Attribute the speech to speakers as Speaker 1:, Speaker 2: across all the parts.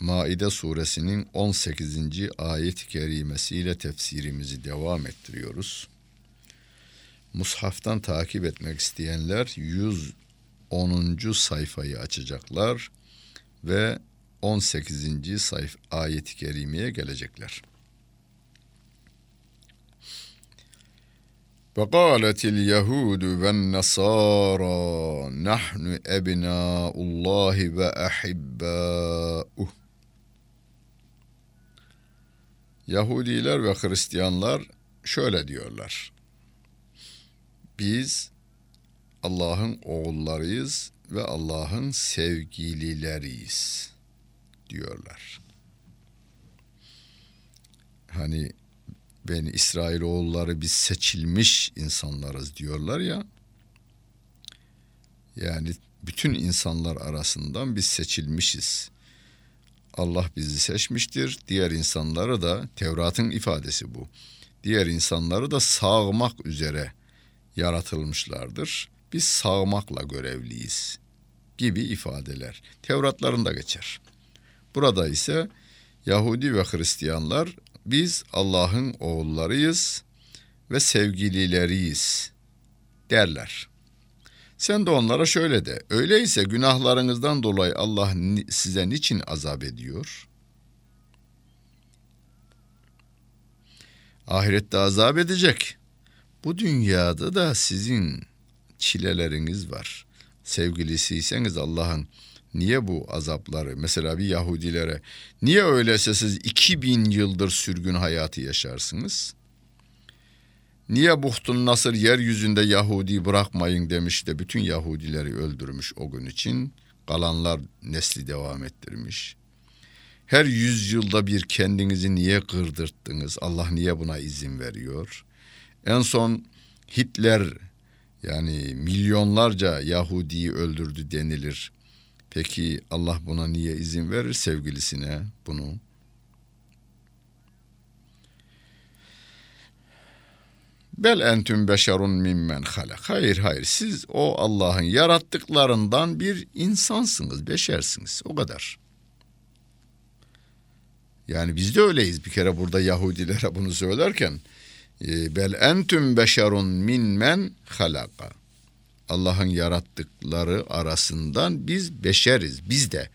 Speaker 1: Maide suresinin 18. ayet-i kerimesiyle tefsirimizi devam ettiriyoruz. Mushaftan takip etmek isteyenler 110. sayfayı açacaklar ve 18. sayf ayet-i kerimeye gelecekler. وقالت اليهود والنصارى نحن أبناء الله وأحباؤه Yahudiler ve Hristiyanlar şöyle diyorlar. Biz Allah'ın oğullarıyız ve Allah'ın sevgilileriyiz diyorlar. Hani ben İsrail oğulları biz seçilmiş insanlarız diyorlar ya. Yani bütün insanlar arasından biz seçilmişiz. Allah bizi seçmiştir. Diğer insanları da Tevrat'ın ifadesi bu. Diğer insanları da sağmak üzere yaratılmışlardır. Biz sağmakla görevliyiz gibi ifadeler. Tevratlarında geçer. Burada ise Yahudi ve Hristiyanlar biz Allah'ın oğullarıyız ve sevgilileriyiz derler. Sen de onlara şöyle de. Öyleyse günahlarınızdan dolayı Allah size niçin azap ediyor? Ahirette azap edecek. Bu dünyada da sizin çileleriniz var. Sevgilisiyseniz Allah'ın niye bu azapları mesela bir Yahudilere niye öyleyse siz 2000 yıldır sürgün hayatı yaşarsınız? Niye Buhtun Nasır yeryüzünde Yahudi bırakmayın demiş de bütün Yahudileri öldürmüş o gün için. Kalanlar nesli devam ettirmiş. Her yüzyılda bir kendinizi niye kırdırttınız? Allah niye buna izin veriyor? En son Hitler yani milyonlarca Yahudi'yi öldürdü denilir. Peki Allah buna niye izin verir sevgilisine bunu? Bel entüm beşerun mimmen halak. Hayır hayır siz o Allah'ın yarattıklarından bir insansınız, beşersiniz. O kadar. Yani biz de öyleyiz. Bir kere burada Yahudilere bunu söylerken e, bel entüm beşerun minmen halaka. Allah'ın yarattıkları arasından biz beşeriz. Biz de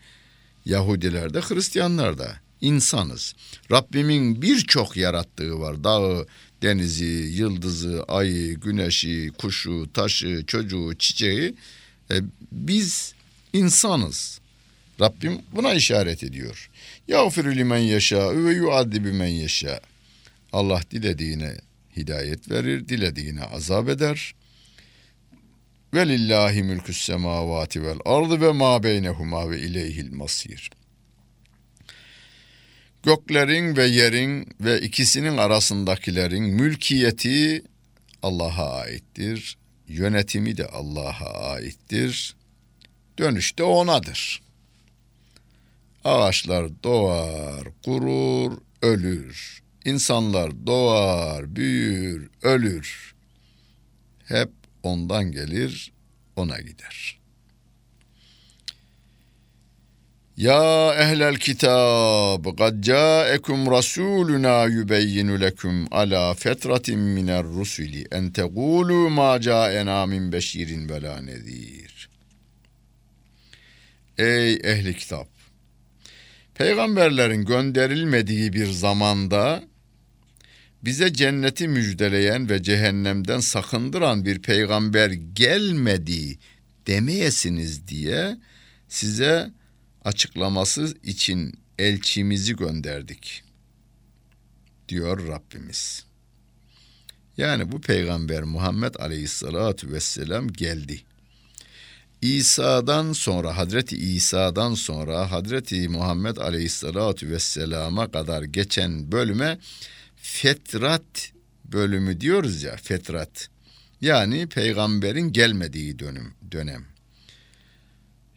Speaker 1: Yahudiler de Hristiyanlar da insanız. Rabbimin birçok yarattığı var. Dağı, denizi, yıldızı, ayı, güneşi, kuşu, taşı, çocuğu, çiçeği. E, biz insanız. Rabbim buna işaret ediyor. Yağfiru limen yaşa ve yuaddibi men yaşa. Allah dilediğine hidayet verir, dilediğine azap eder. Ve lillahi mülkü's semavati vel ardı ve ma beynehuma ve ileyhil masir. Göklerin ve yerin ve ikisinin arasındakilerin mülkiyeti Allah'a aittir. Yönetimi de Allah'a aittir. Dönüş de onadır. Ağaçlar doğar, kurur, ölür. İnsanlar doğar, büyür, ölür. Hep ondan gelir, ona gider. Ya ehlel kitab, kad ca'ekum rasuluna yubeyyinu lekum ala fetratin miner rusuli en tegulu ma ca'ena min beşirin ve la nezir. Ey ehli kitap! Peygamberlerin gönderilmediği bir zamanda bize cenneti müjdeleyen ve cehennemden sakındıran bir peygamber gelmedi demeyesiniz diye size açıklaması için elçimizi gönderdik diyor Rabbimiz. Yani bu peygamber Muhammed Aleyhisselatü Vesselam geldi. İsa'dan sonra Hazreti İsa'dan sonra Hazreti Muhammed Aleyhisselatü Vesselam'a kadar geçen bölüme fetrat bölümü diyoruz ya fetrat. Yani peygamberin gelmediği dönüm, dönem.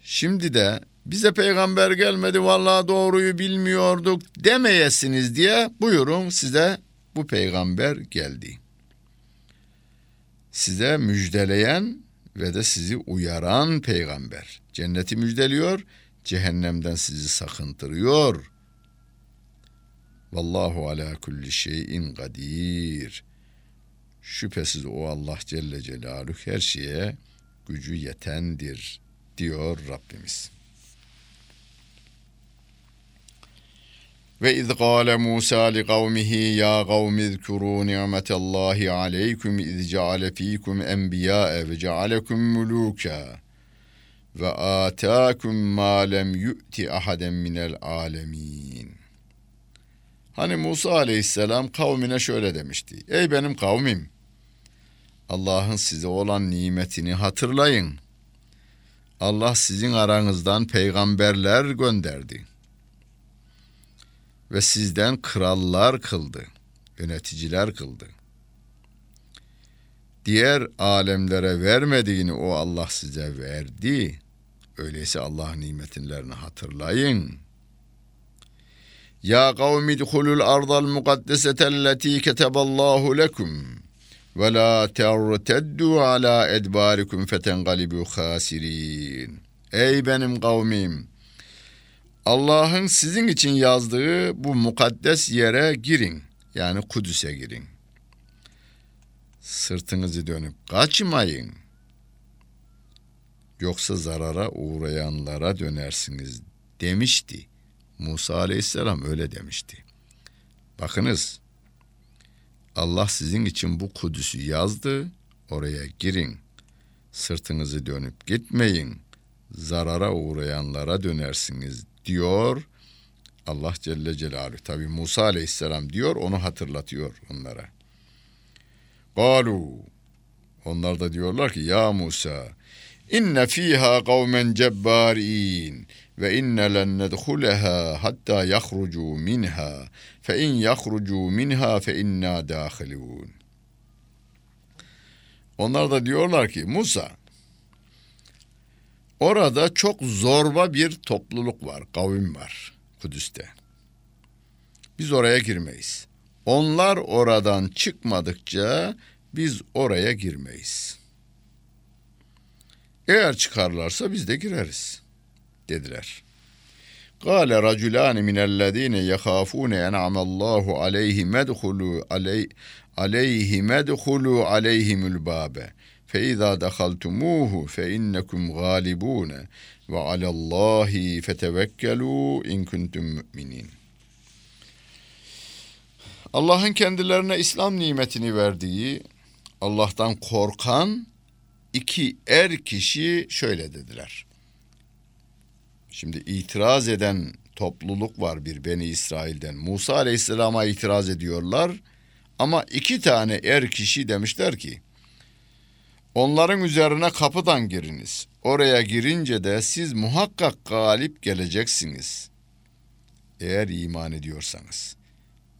Speaker 1: Şimdi de bize peygamber gelmedi vallahi doğruyu bilmiyorduk demeyesiniz diye buyurun size bu peygamber geldi. Size müjdeleyen ve de sizi uyaran peygamber. Cenneti müjdeliyor, cehennemden sizi sakındırıyor. Vallahu ala kulli şeyin kadir. Şüphesiz o Allah Celle Celaluhu her şeye gücü yetendir diyor Rabbimiz. Ve iz gâle Musa li kavmihi ya kavmi zkuru ni'metallahi aleykum iz ceale fikum enbiya'e ve cealekum muluka ve atâkum ma lem yu'ti ahaden minel alemin. Hani Musa aleyhisselam kavmine şöyle demişti. Ey benim kavmim! Allah'ın size olan nimetini hatırlayın. Allah sizin aranızdan peygamberler gönderdi. Ve sizden krallar kıldı, yöneticiler kıldı. Diğer alemlere vermediğini o Allah size verdi. Öyleyse Allah nimetinlerini hatırlayın. Ya kavmi duhulul ardal mukaddesete keteballahu lekum ve la terteddu ala edbarikum fetenqalibu khasirin. Ey benim kavmim! Allah'ın sizin için yazdığı bu mukaddes yere girin. Yani Kudüs'e girin. Sırtınızı dönüp kaçmayın. Yoksa zarara uğrayanlara dönersiniz demişti. Musa aleyhisselam öyle demişti. Bakınız Allah sizin için bu Kudüs'ü yazdı. Oraya girin. Sırtınızı dönüp gitmeyin. Zarara uğrayanlara dönersiniz diyor Allah Celle Celaluhu. Tabi Musa aleyhisselam diyor onu hatırlatıyor onlara. Galu onlar da diyorlar ki ya Musa inne fiha kavmen cebbarin ve inne len nedhuleha hatta yahrucu minha fe in yahrucu minha fe inna dahilun. Onlar da diyorlar ki Musa orada çok zorba bir topluluk var, kavim var Kudüs'te. Biz oraya girmeyiz. Onlar oradan çıkmadıkça biz oraya girmeyiz. Eğer çıkarlarsa biz de gireriz dediler. Kale raculani minellezine yehafune en'amallahu aleyhi medhulu aley aleyhi medhulu aleyhimul babe dehaltumuhu fe innekum gâlibûne ve alallâhi fetevekkelû in kuntum mü'minin. Allah'ın kendilerine İslam nimetini verdiği, Allah'tan korkan iki er kişi şöyle dediler. Şimdi itiraz eden topluluk var bir Beni İsrail'den. Musa Aleyhisselam'a itiraz ediyorlar. Ama iki tane er kişi demişler ki, onların üzerine kapıdan giriniz. Oraya girince de siz muhakkak galip geleceksiniz. Eğer iman ediyorsanız.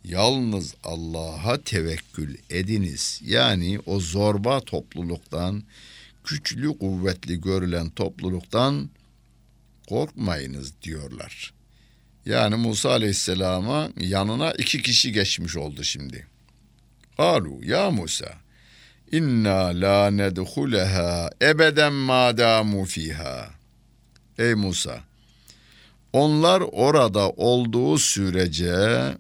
Speaker 1: Yalnız Allah'a tevekkül ediniz. Yani o zorba topluluktan, güçlü kuvvetli görülen topluluktan korkmayınız diyorlar. Yani Musa Aleyhisselam'a yanına iki kişi geçmiş oldu şimdi. Alu ya Musa inna la nedhuleha ebeden madamu fiha. Ey Musa onlar orada olduğu sürece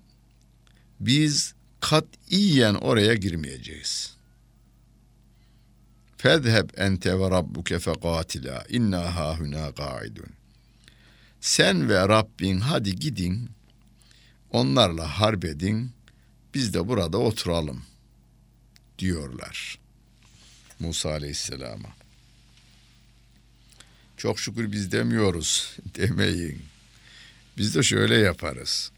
Speaker 1: biz katiyen oraya girmeyeceğiz. Fezheb ente ve rabbuke fekatila inna hahuna qaidun. Sen ve Rabbin hadi gidin, onlarla harp edin, biz de burada oturalım diyorlar Musa Aleyhisselam'a. Çok şükür biz demiyoruz demeyin. Biz de şöyle yaparız.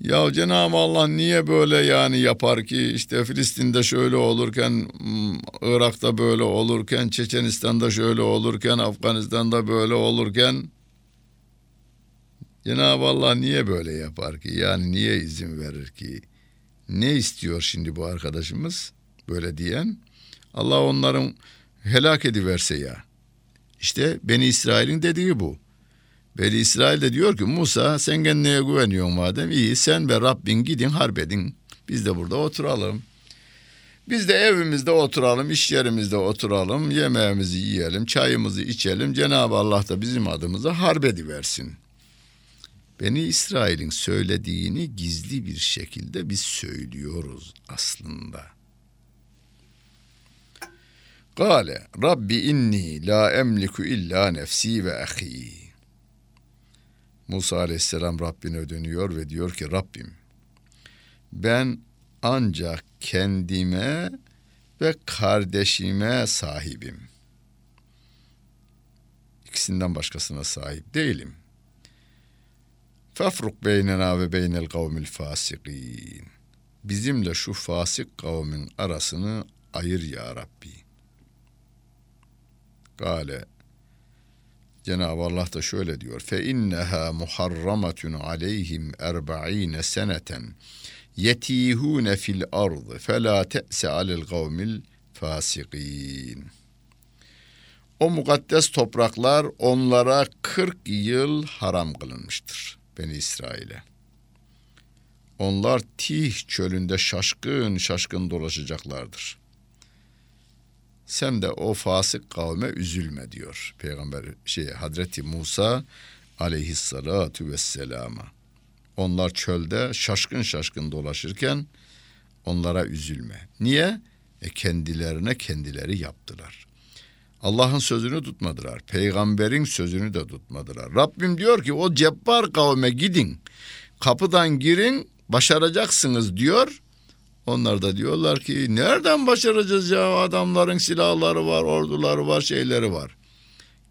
Speaker 1: Ya Cenab-ı Allah niye böyle yani yapar ki işte Filistin'de şöyle olurken Irak'ta böyle olurken Çeçenistan'da şöyle olurken Afganistan'da böyle olurken Cenab-ı Allah niye böyle yapar ki? Yani niye izin verir ki? Ne istiyor şimdi bu arkadaşımız böyle diyen? Allah onların helak ediverse ya. İşte Beni İsrail'in dediği bu. Beni İsrail de diyor ki Musa sen kendine güveniyorsun madem iyi sen ve Rabbin gidin harbedin. Biz de burada oturalım. Biz de evimizde oturalım, iş yerimizde oturalım, yemeğimizi yiyelim, çayımızı içelim. Cenab-ı Allah da bizim adımıza harbediversin. Beni İsrail'in söylediğini gizli bir şekilde biz söylüyoruz aslında. Kale Rabbi inni la emliku illa nefsi ve ahi. Musa aleyhisselam Rabbine dönüyor ve diyor ki Rabbim ben ancak kendime ve kardeşime sahibim. İkisinden başkasına sahip değilim. Fafruk beynena ve beynel kavmil fasikin. Bizimle şu fasık kavmin arasını ayır ya Rabbi. Gale Cenab-ı Allah da şöyle diyor. Fe inneha muharramatun aleyhim erba'ine seneten yetihune fil ardı fe la te'se alel kavmil fasikin. O mukaddes topraklar onlara 40 yıl haram kılınmıştır Beni İsrail'e. Onlar Tih çölünde şaşkın şaşkın dolaşacaklardır. Sen de o fasık kavme üzülme diyor Peygamber şey Hazreti Musa aleyhissalatu vesselama. Onlar çölde şaşkın şaşkın dolaşırken onlara üzülme. Niye? E kendilerine kendileri yaptılar. Allah'ın sözünü tutmadılar. Peygamberin sözünü de tutmadılar. Rabbim diyor ki o cebbar kavme gidin. Kapıdan girin başaracaksınız diyor. Onlar da diyorlar ki nereden başaracağız ya adamların silahları var, orduları var, şeyleri var.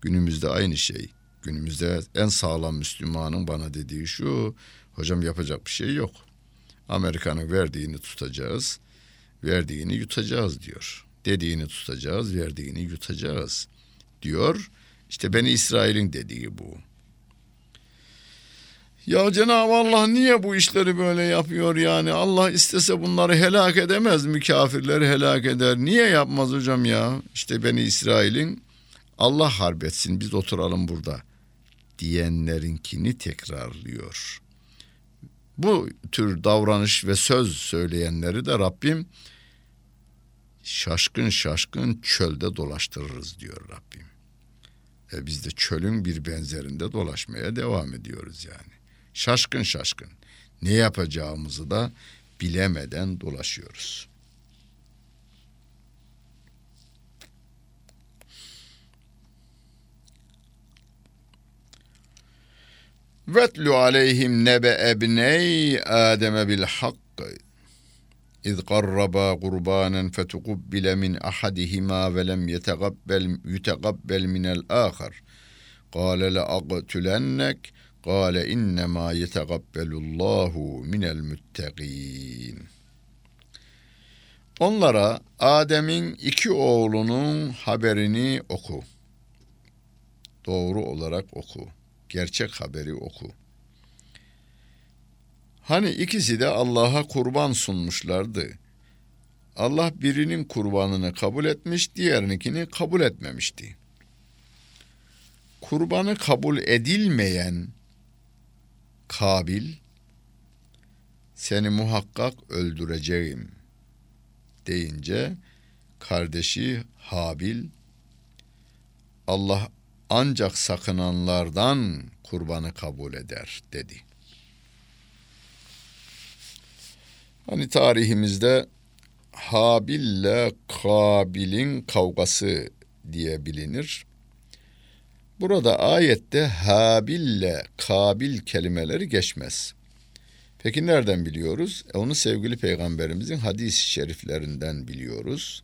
Speaker 1: Günümüzde aynı şey. Günümüzde en sağlam Müslümanın bana dediği şu. Hocam yapacak bir şey yok. Amerika'nın verdiğini tutacağız. Verdiğini yutacağız diyor. Dediğini tutacağız, verdiğini yutacağız diyor. İşte beni İsrail'in dediği bu. Ya Cenab-ı Allah niye bu işleri böyle yapıyor yani? Allah istese bunları helak edemez mi? Kafirleri helak eder. Niye yapmaz hocam ya? İşte beni İsrail'in Allah harbetsin biz oturalım burada diyenlerinkini tekrarlıyor. Bu tür davranış ve söz söyleyenleri de Rabbim şaşkın şaşkın çölde dolaştırırız diyor Rabbim. E biz de çölün bir benzerinde dolaşmaya devam ediyoruz yani. Şaşkın şaşkın. Ne yapacağımızı da bilemeden dolaşıyoruz. Vetlu aleyhim nebe ebney Adem bil hakkı. Qarraba qurbanen fetukubbile min ahadihima ve lem yetegabbel yutegabbel minel ahar. Kâle le aqtülennek Kale innema yetegabbelullahu minel müttegin. Onlara Adem'in iki oğlunun haberini oku. Doğru olarak oku. Gerçek haberi oku. Hani ikisi de Allah'a kurban sunmuşlardı. Allah birinin kurbanını kabul etmiş, diğerininkini kabul etmemişti. Kurbanı kabul edilmeyen Kabil seni muhakkak öldüreceğim deyince kardeşi Habil Allah ancak sakınanlardan kurbanı kabul eder dedi. Hani tarihimizde Habil ile Kabil'in kavgası diye bilinir. Burada ayette Habil'le Kabil kelimeleri geçmez. Peki nereden biliyoruz? E onu sevgili peygamberimizin hadis-i şeriflerinden biliyoruz.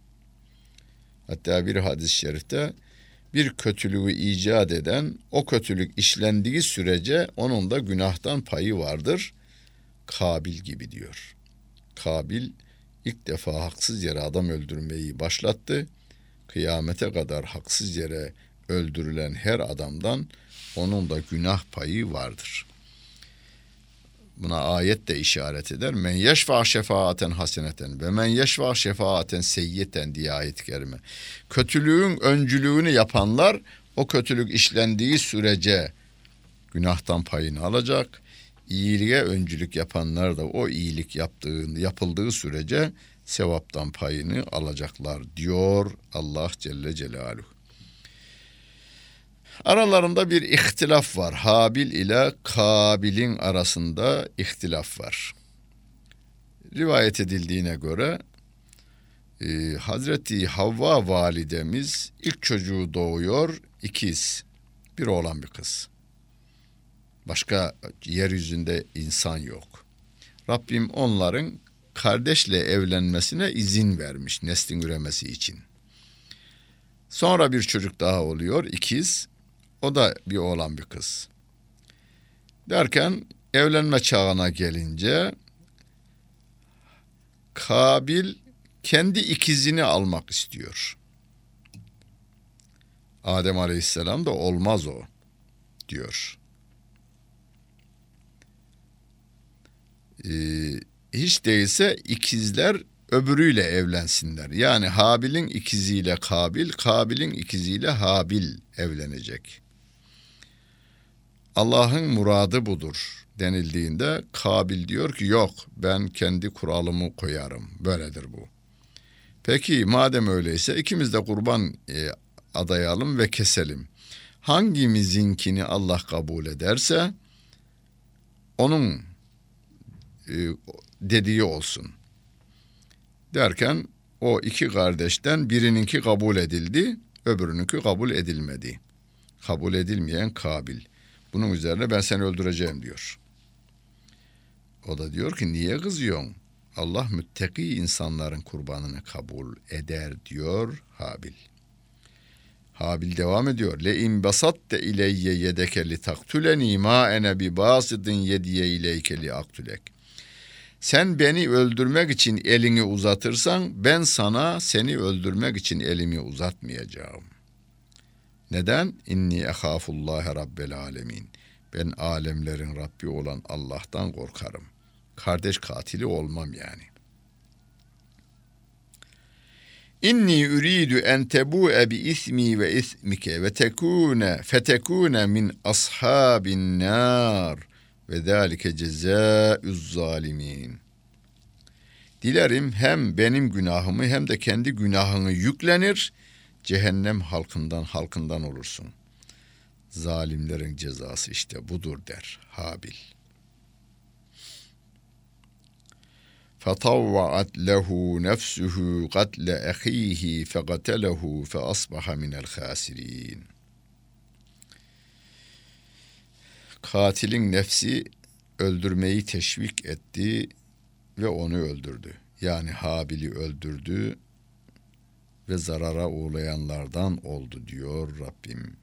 Speaker 1: Hatta bir hadis-i şerifte bir kötülüğü icat eden o kötülük işlendiği sürece onun da günahtan payı vardır. Kabil gibi diyor. Kabil ilk defa haksız yere adam öldürmeyi başlattı. Kıyamete kadar haksız yere öldürülen her adamdan onun da günah payı vardır. buna ayet de işaret eder. Men yeşfa şefaaten haseneten ve men yeşfa şefaaten seyyeten diye ayet-i kerime. Kötülüğün öncülüğünü yapanlar o kötülük işlendiği sürece günahtan payını alacak. İyiliğe öncülük yapanlar da o iyilik yaptığı, yapıldığı sürece sevaptan payını alacaklar diyor Allah Celle Celaluhu. Aralarında bir ihtilaf var. Habil ile Kabil'in arasında ihtilaf var. Rivayet edildiğine göre e, Hazreti Havva validemiz ilk çocuğu doğuyor ikiz bir oğlan bir kız. Başka yeryüzünde insan yok. Rabbim onların kardeşle evlenmesine izin vermiş neslin üremesi için. Sonra bir çocuk daha oluyor ikiz o da bir oğlan bir kız. Derken evlenme çağına gelince Kabil kendi ikizini almak istiyor. Adem Aleyhisselam da olmaz o diyor. Ee, hiç değilse ikizler öbürüyle evlensinler. Yani Habil'in ikiziyle Kabil, Kabil'in ikiziyle Habil evlenecek. Allah'ın muradı budur denildiğinde Kabil diyor ki yok ben kendi kuralımı koyarım. Böyledir bu. Peki madem öyleyse ikimiz de kurban e, adayalım ve keselim. Hangimizinkini Allah kabul ederse onun e, dediği olsun. Derken o iki kardeşten birininki kabul edildi, öbürününki kabul edilmedi. Kabul edilmeyen Kabil. Bunun üzerine ben seni öldüreceğim diyor. O da diyor ki niye kızıyorsun? Allah müttaki insanların kurbanını kabul eder diyor Habil. Habil devam ediyor. Le in basatte ileyye yedeke li taktuleni ma ene bi basidin yediye ileyke li aktulek. Sen beni öldürmek için elini uzatırsan ben sana seni öldürmek için elimi uzatmayacağım. Neden? İnni ehafullahi rabbel alemin. Ben alemlerin Rabbi olan Allah'tan korkarım. Kardeş katili olmam yani. İnni uridu en tebu'e bi ismi ve ismike ve tekune fetekune min ashabin nar ve zalike cezaüz zalimin. Dilerim hem benim günahımı hem de kendi günahını yüklenir, cehennem halkından halkından olursun. Zalimlerin cezası işte budur der Habil. فطوعت له نفسه قتل أخيه فقتله فأصبح من الخاسرين Katilin nefsi öldürmeyi teşvik etti ve onu öldürdü. Yani Habil'i öldürdü ve zarara uğrayanlardan oldu diyor Rabbim.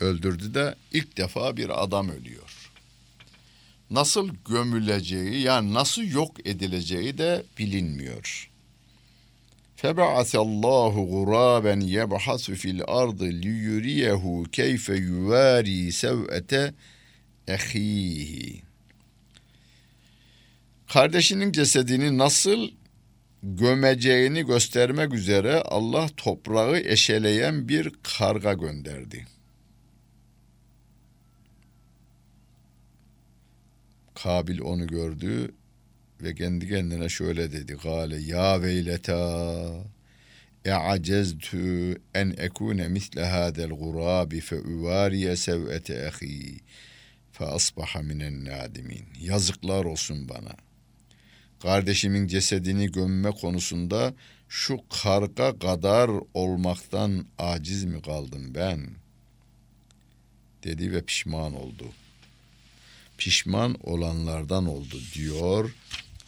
Speaker 1: Öldürdü de ilk defa bir adam ölüyor. Nasıl gömüleceği yani nasıl yok edileceği de bilinmiyor. فَبَعَثَ اللّٰهُ غُرَابًا يَبْحَثُ فِي الْأَرْضِ لِيُرِيَهُ كَيْفَ يُوَارِي سَوْءَةَ اَخِيهِ Kardeşinin cesedini nasıl gömeceğini göstermek üzere Allah toprağı eşeleyen bir karga gönderdi. Kabil onu gördü ve kendi kendine şöyle dedi. Gale ya veyleta e'aceztu en ekune misle hadel gurabi fe uvariye sev'ete ahi fe asbaha minen nadimin. Yazıklar olsun bana. Kardeşimin cesedini gömme konusunda şu karga kadar olmaktan aciz mi kaldım ben? Dedi ve pişman oldu. Pişman olanlardan oldu diyor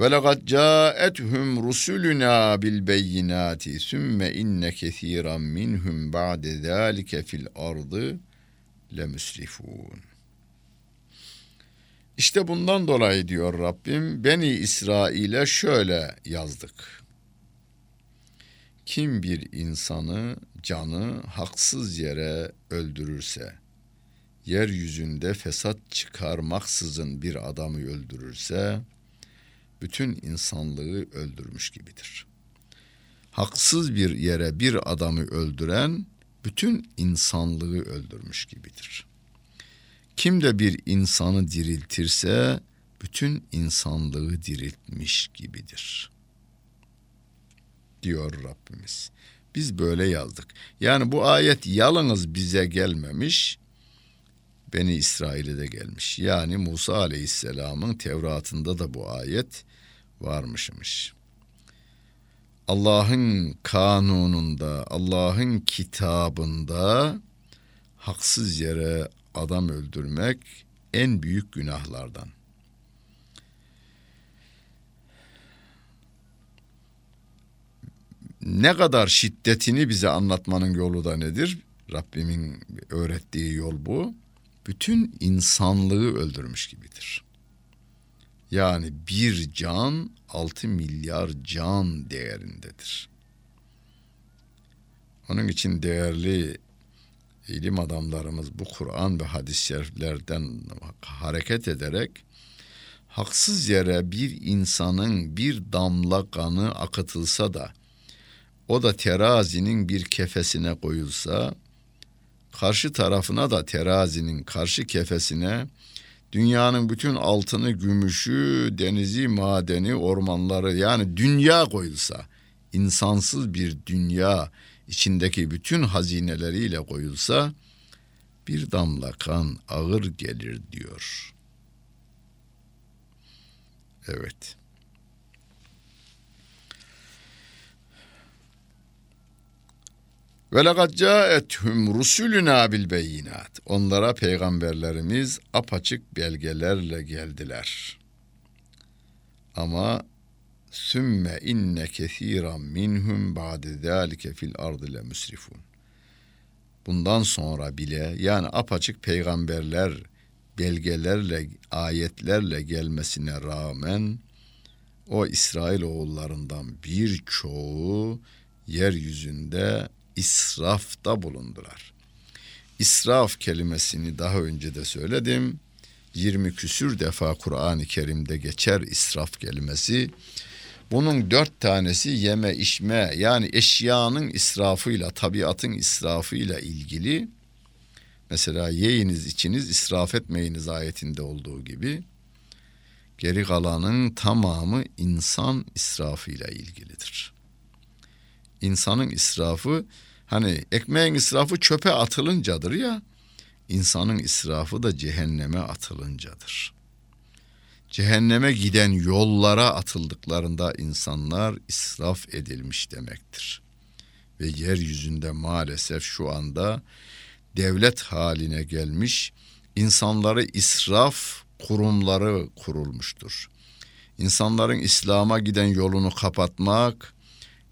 Speaker 1: Ve lekad ca'ethum rusuluna bil beyinati sümme inne kesiran minhum ba'de zalike fil ardı lemusrifun. İşte bundan dolayı diyor Rabbim Beni İsrail'e şöyle yazdık. Kim bir insanı canı haksız yere öldürürse, yeryüzünde fesat çıkarmaksızın bir adamı öldürürse, bütün insanlığı öldürmüş gibidir. Haksız bir yere bir adamı öldüren, bütün insanlığı öldürmüş gibidir. Kim de bir insanı diriltirse, bütün insanlığı diriltmiş gibidir.'' diyor Rabbimiz. Biz böyle yazdık. Yani bu ayet yalnız bize gelmemiş, Beni İsrail'e de gelmiş. Yani Musa Aleyhisselam'ın Tevrat'ında da bu ayet varmışmış. Allah'ın kanununda, Allah'ın kitabında haksız yere adam öldürmek en büyük günahlardan. ne kadar şiddetini bize anlatmanın yolu da nedir? Rabbimin öğrettiği yol bu. Bütün insanlığı öldürmüş gibidir. Yani bir can altı milyar can değerindedir. Onun için değerli ilim adamlarımız bu Kur'an ve hadis-i şeriflerden hareket ederek haksız yere bir insanın bir damla kanı akıtılsa da o da terazinin bir kefesine koyulsa, karşı tarafına da terazinin karşı kefesine dünyanın bütün altını, gümüşü, denizi, madeni, ormanları yani dünya koyulsa, insansız bir dünya içindeki bütün hazineleriyle koyulsa bir damla kan ağır gelir diyor. Evet. Ve lekad caethum rusuluna bil beyinat. Onlara peygamberlerimiz apaçık belgelerle geldiler. Ama sümme inne kesiran minhum ba'de zalike fil ardı le musrifun. Bundan sonra bile yani apaçık peygamberler belgelerle, ayetlerle gelmesine rağmen o İsrail oğullarından birçoğu yeryüzünde israfta bulundular. İsraf kelimesini daha önce de söyledim. 20 küsür defa Kur'an-ı Kerim'de geçer israf kelimesi. Bunun dört tanesi yeme içme yani eşyanın israfıyla, tabiatın israfıyla ilgili. Mesela yiyiniz içiniz israf etmeyiniz ayetinde olduğu gibi. Geri kalanın tamamı insan israfıyla ilgilidir. İnsanın israfı Hani ekmeğin israfı çöpe atılıncadır ya, insanın israfı da cehenneme atılıncadır. Cehenneme giden yollara atıldıklarında insanlar israf edilmiş demektir. Ve yeryüzünde maalesef şu anda devlet haline gelmiş insanları israf kurumları kurulmuştur. İnsanların İslam'a giden yolunu kapatmak,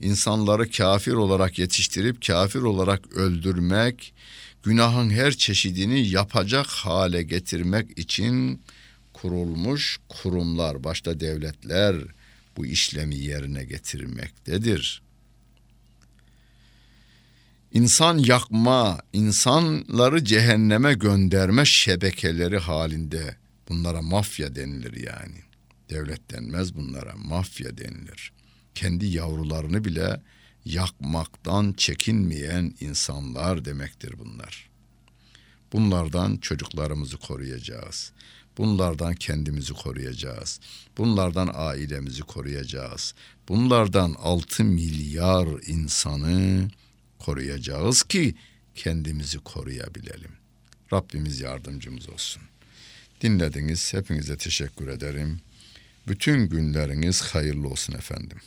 Speaker 1: insanları kafir olarak yetiştirip kafir olarak öldürmek, günahın her çeşidini yapacak hale getirmek için kurulmuş kurumlar, başta devletler bu işlemi yerine getirmektedir. İnsan yakma, insanları cehenneme gönderme şebekeleri halinde bunlara mafya denilir yani. Devlet denmez bunlara, mafya denilir kendi yavrularını bile yakmaktan çekinmeyen insanlar demektir bunlar. Bunlardan çocuklarımızı koruyacağız. Bunlardan kendimizi koruyacağız. Bunlardan ailemizi koruyacağız. Bunlardan 6 milyar insanı koruyacağız ki kendimizi koruyabilelim. Rabbimiz yardımcımız olsun. Dinlediniz. Hepinize teşekkür ederim. Bütün günleriniz hayırlı olsun efendim.